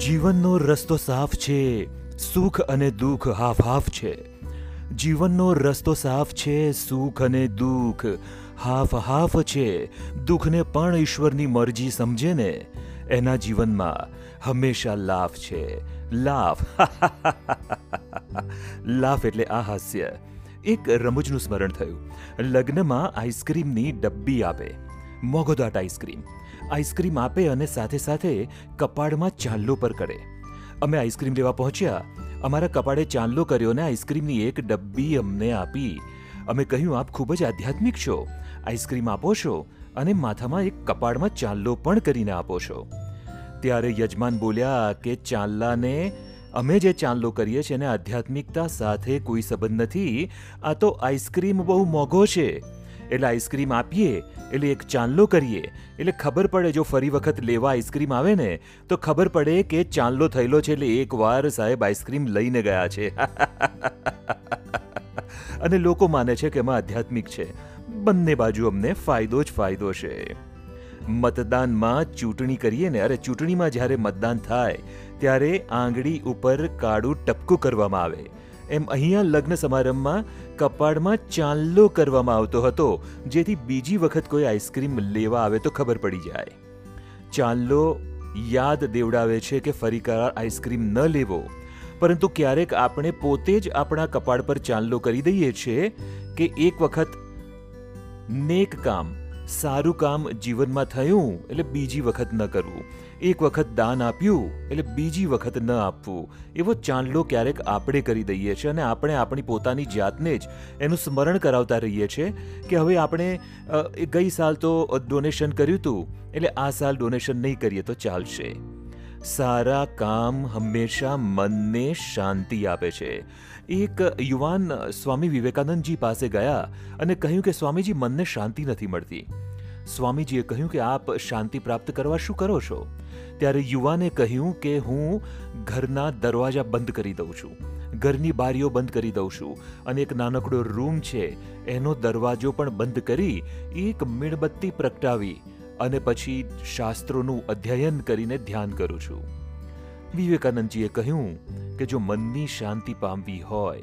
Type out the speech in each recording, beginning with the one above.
જીવનનો રસ્તો સાફ છે, સુખ અને દુઃખ હાફ હાફ છે. જીવનનો રસ્તો સાફ છે, સુખ અને દુઃખ હાફ હાફ છે. દુઃખને પણ ઈશ્વરની મરજી સમજે ને, એના જીવનમાં હંમેશા લાફ છે. લાફ લાફ એટલે આ હાસ્ય. એક રમૂજનું સ્મરણ થયું. લગ્નમાં આઈસ્ક્રીમની ડબ્બી આપે. મોગોદાટ આઈસ્ક્રીમ. આઈસ્ક્રીમ આપે અને સાથે સાથે કપાળમાં ચાંદલો પર કરે. અમે આઈસ્ક્રીમ લેવા પહોંચ્યા. અમારા કપાળે ચાંદલો કર્યો અને આઈસ્ક્રીમની એક ડબ્બી અમને આપી. અમે કહ્યું, આપ ખૂબ જ આધ્યાત્મિક છો. આઈસ્ક્રીમ આપો છો અને માથામાં એક કપાળમાં ચાંદલો પણ કરીને આપો છો. ત્યારે યજમાન બોલ્યા કે, ચાંદલાને અમે જે ચાંદલો કરીએ છીએ, એને આધ્યાત્મિકતા સાથે કોઈ સંબંધ નથી. આ તો આઈસ્ક્રીમ બહુ મોંઘો છે. એટલે આઈસ્ક્રીમ આપીએ, એટલે એક ચાંદલો કરીએ, એટલે ખબર પડે જો ફરી વખત લેવા આઈસ્ક્રીમ આવે ને, તો ખબર પડે કે ચાંદલો થયેલો છે એટલે એકવાર સાહેબ આઈસ્ક્રીમ લઈને ગયા છે. અને લોકો માને છે કે એમાં આધ્યાત્મિક છે. બંને બાજુ અમને ફાયદો જ ફાયદો છે. મતદાનમાં ચૂંટણી કરીએ ને, અરે ચૂંટણીમાં જ્યારે મતદાન થાય, ત્યારે આંગળી ઉપર કાળું ટપકું કરવામાં આવે. એમ અહીંયા લગ્ન સમારંભમાં કપાળમાં ચાંદલો કરવામાં આવતો હતો. જેથી બીજી વખત કોઈ આઈસ્ક્રીમ લેવા આવે તો ખબર પડી જાય. ચાંદલો યાદ દેવડાવે છે કે ફરી કાર આઈસ્ક્રીમ ન લેવો. પરંતુ ક્યારેક આપણે પોતે જ આપણા કપાળ પર ચાંદલો કરી દઈએ છીએ કે એક વખત નેક કામ, સારું કામ જીવનમાં થયું એટલે બીજી વખત ન કરવું. એક વખત દાન આપ્યું, એટલે બીજી વખત ન આપવું. એવો ચાંદલો ક્યારેક આપણે કરી દઈએ છીએ અને આપણે આપણી પોતાની જાતને જ એનું સ્મરણ કરાવતા રહીએ છીએ કે હવે આપણે ગઈ સાલ તો ડોનેશન કર્યું હતું એટલે આ સાલ ડોનેશન નહીં કરીએ તો ચાલશે. સારા કામ હંમેશા મનને શાંતિ આપે છે. એક યુવાન સ્વામી વિવેકાનંદજી પાસે ગયા અને કહ્યું કે સ્વામીજી, મનને શાંતિ નથી મળતી. સ્વામીજીએ કહ્યું કે આપ શાંતિ પ્રાપ્ત કરવા શું કરો છો? ત્યારે યુવાને કહ્યું કે હું ઘરના દરવાજા બંધ કરી દઉં છું. ઘરની બારીઓ બંધ કરી દઉં છું અને એક નાનકડો રૂમ છે, એનો દરવાજો પણ બંધ કરી એક મીણબત્તી પ્રગટાવી અને પછી શાસ્ત્રોનું અધ્યયન કરીને ધ્યાન કરું છું. વિવેકાનંદજીએ કહ્યું કે જો મનની શાંતિ પામવી હોય,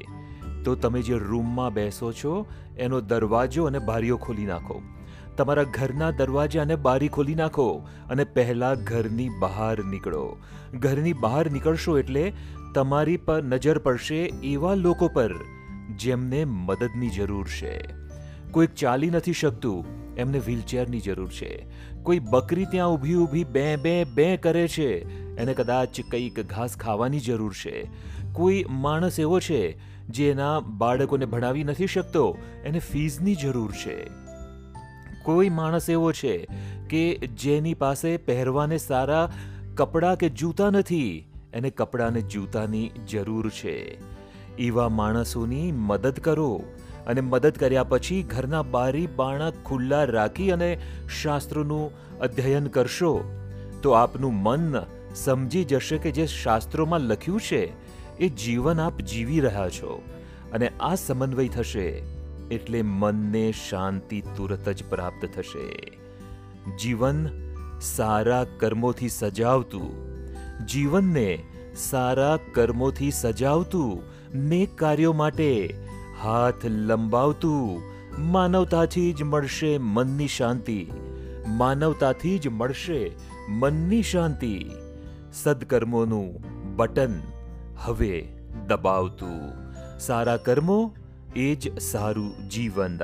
તો તમે જે રૂમમાં બેસો છો, એનો દરવાજો અને બારીઓ ખોલી નાખો. તમારા ઘરના દરવાજા અને બારી ખોલી નાખો અને પહેલા ઘરની બહાર નીકળો. ઘરની બહાર નીકળશો એટલે તમારી પર નજર પડશે એવા લોકો પર જેમને મદદની જરૂર છે. કોઈક ચાલી નથી શકતું, એમને વ્હીલચેરની જરૂર છે. કોઈ બકરી ત્યાં ઊભી ઊભી બે બે બે કરે છે, એને કદાચ કંઈક ઘાસ ખાવાની જરૂર છે. કોઈ માણસ એવો છે જે એના બાળકોને ભણાવી નથી શકતો, એને ફીઝની જરૂર છે. કોઈ માણસ એવો છે કે જેની પાસે પહેરવાને સારા કપડાં કે જૂતા નથી એને કપડાં ને જૂતાની જરૂર છે. એવા માણસોની મદદ કરો અને મદદ કર્યા પછી ઘરના બારી બાણા ખુલ્લા રાખી અને શાસ્ત્રોનું અધ્યયન કરશો. તો આપનું મન સમજી જશે કે જે શાસ્ત્રોમાં લખ્યું છે, એ જીવન આપ જીવી રહ્યા છો અને આ સમન્વય થશે. એટલે મનને શાંતિ તુરત જ પ્રાપ્ત થશે. જીવન સારા કર્મોથી સજાવતું, જીવનને સારા કર્મોથી સજાવતું, નેક કાર્યો માટે હાથ લંબાવતું, માનવતાથી જ મળશે મનની શાંતિ, માનવતાથી જ મળશે મનની શાંતિ. સદકર્મોનું બટન હવે દબાવતું. સારા કર્મો એ જ સારું જીવન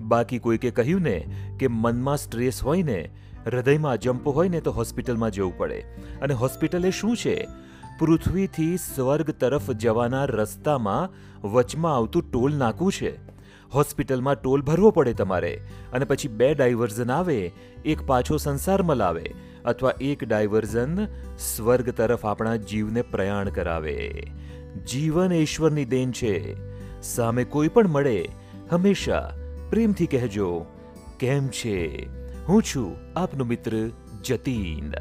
બાકી કોઈકે કહ્યું ને કે મનમાં સ્ટ્રેસ હોય ને, હૃદયમાં અજંપો હોય ને તો હોસ્પિટલમાં જવું પડે. અને હોસ્પિટલ એ શું છે? પૃથ્વીથી સ્વર્ગ તરફ જવાના રસ્તામાં વચમાં આવતું ટોલ નાકું છે. હોસ્પિટલમાં ટોલ ભરવો પડે તમારે. અને પછી બે ડાયવર્ઝન આવે, એક પાછો સંસારમાં લાવે અથવા એક ડાયવર્ઝન સ્વર્ગ તરફ આપણા જીવને પ્રયાણ કરાવે. જીવન ઈશ્વરની દેન છે. સામે કોઈ પણ મળે હંમેશા પ્રેમથી કહેજો કેમ છે? હું છું આપનો મિત્ર જતીન.